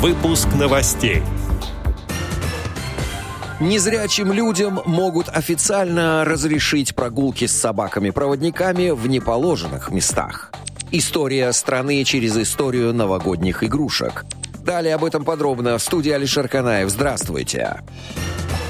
Выпуск новостей. Незрячим людям могут официально разрешить прогулки с собаками-проводниками в неположенных местах. История страны через историю новогодних игрушек. Далее об этом подробно в студии Алишер Канаев. Здравствуйте. Здравствуйте.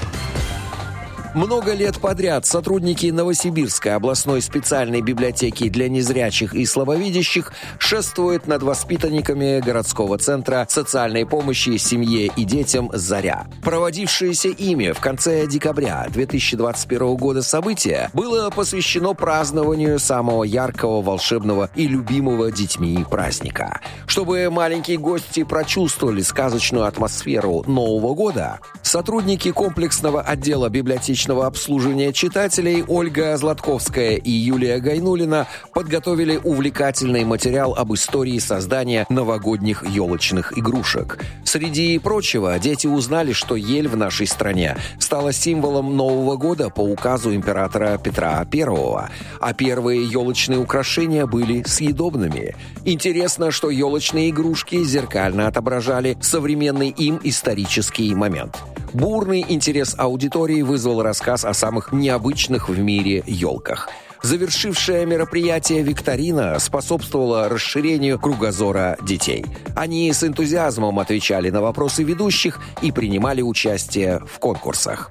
Много лет подряд сотрудники Новосибирской областной специальной библиотеки для незрячих и слабовидящих шествуют над воспитанниками городского центра социальной помощи семье и детям «Заря». Проводившееся ими в конце декабря 2021 года событие было посвящено празднованию самого яркого, волшебного и любимого детьми праздника. Чтобы маленькие гости прочувствовали сказочную атмосферу Нового года, сотрудники комплексного отдела библиотеки личного обслуживания читателей Ольга Златковская и Юлия Гайнулина подготовили увлекательный материал об истории создания новогодних елочных игрушек. Среди прочего, дети узнали, что ель в нашей стране стала символом Нового года по указу императора Петра I, а первые елочные украшения были съедобными. Интересно, что елочные игрушки зеркально отображали современный им исторический момент. Бурный интерес аудитории вызвал рассказ о самых необычных в мире елках. Завершившее мероприятие викторина способствовала расширению кругозора детей. Они с энтузиазмом отвечали на вопросы ведущих и принимали участие в конкурсах.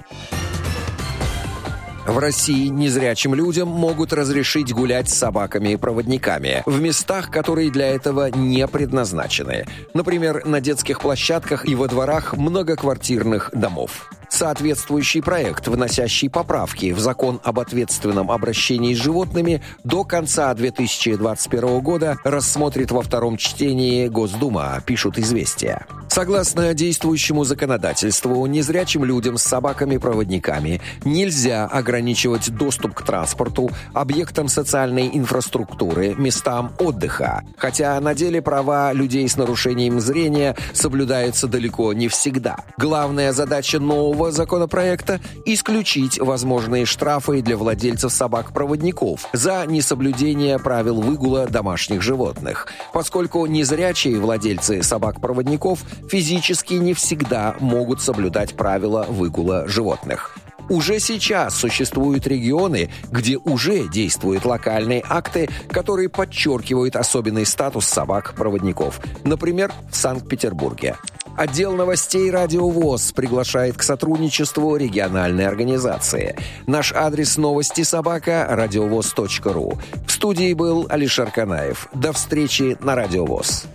В России незрячим людям могут разрешить гулять с собаками и проводниками в местах, которые для этого не предназначены. Например, на детских площадках и во дворах многоквартирных домов. Соответствующий проект, вносящий поправки в закон об ответственном обращении с животными, до конца 2021 года рассмотрит во втором чтении Госдума, пишут «Известия». Согласно действующему законодательству, незрячим людям с собаками-проводниками нельзя ограничивать доступ к транспорту, объектам социальной инфраструктуры, местам отдыха. Хотя на деле права людей с нарушением зрения соблюдаются далеко не всегда. Главная задача нового законопроекта – исключить возможные штрафы для владельцев собак-проводников за несоблюдение правил выгула домашних животных, поскольку незрячие владельцы собак-проводников – физически не всегда могут соблюдать правила выгула животных. Уже сейчас существуют регионы, где уже действуют локальные акты, которые подчеркивают особенный статус собак-проводников. Например, в Санкт-Петербурге. Отдел новостей «Радио ВОЗ» приглашает к сотрудничеству региональной организации. Наш адрес новости собака – радиовоз.ру. В студии был Алишер Канаев. До встречи на «Радио ВОЗ».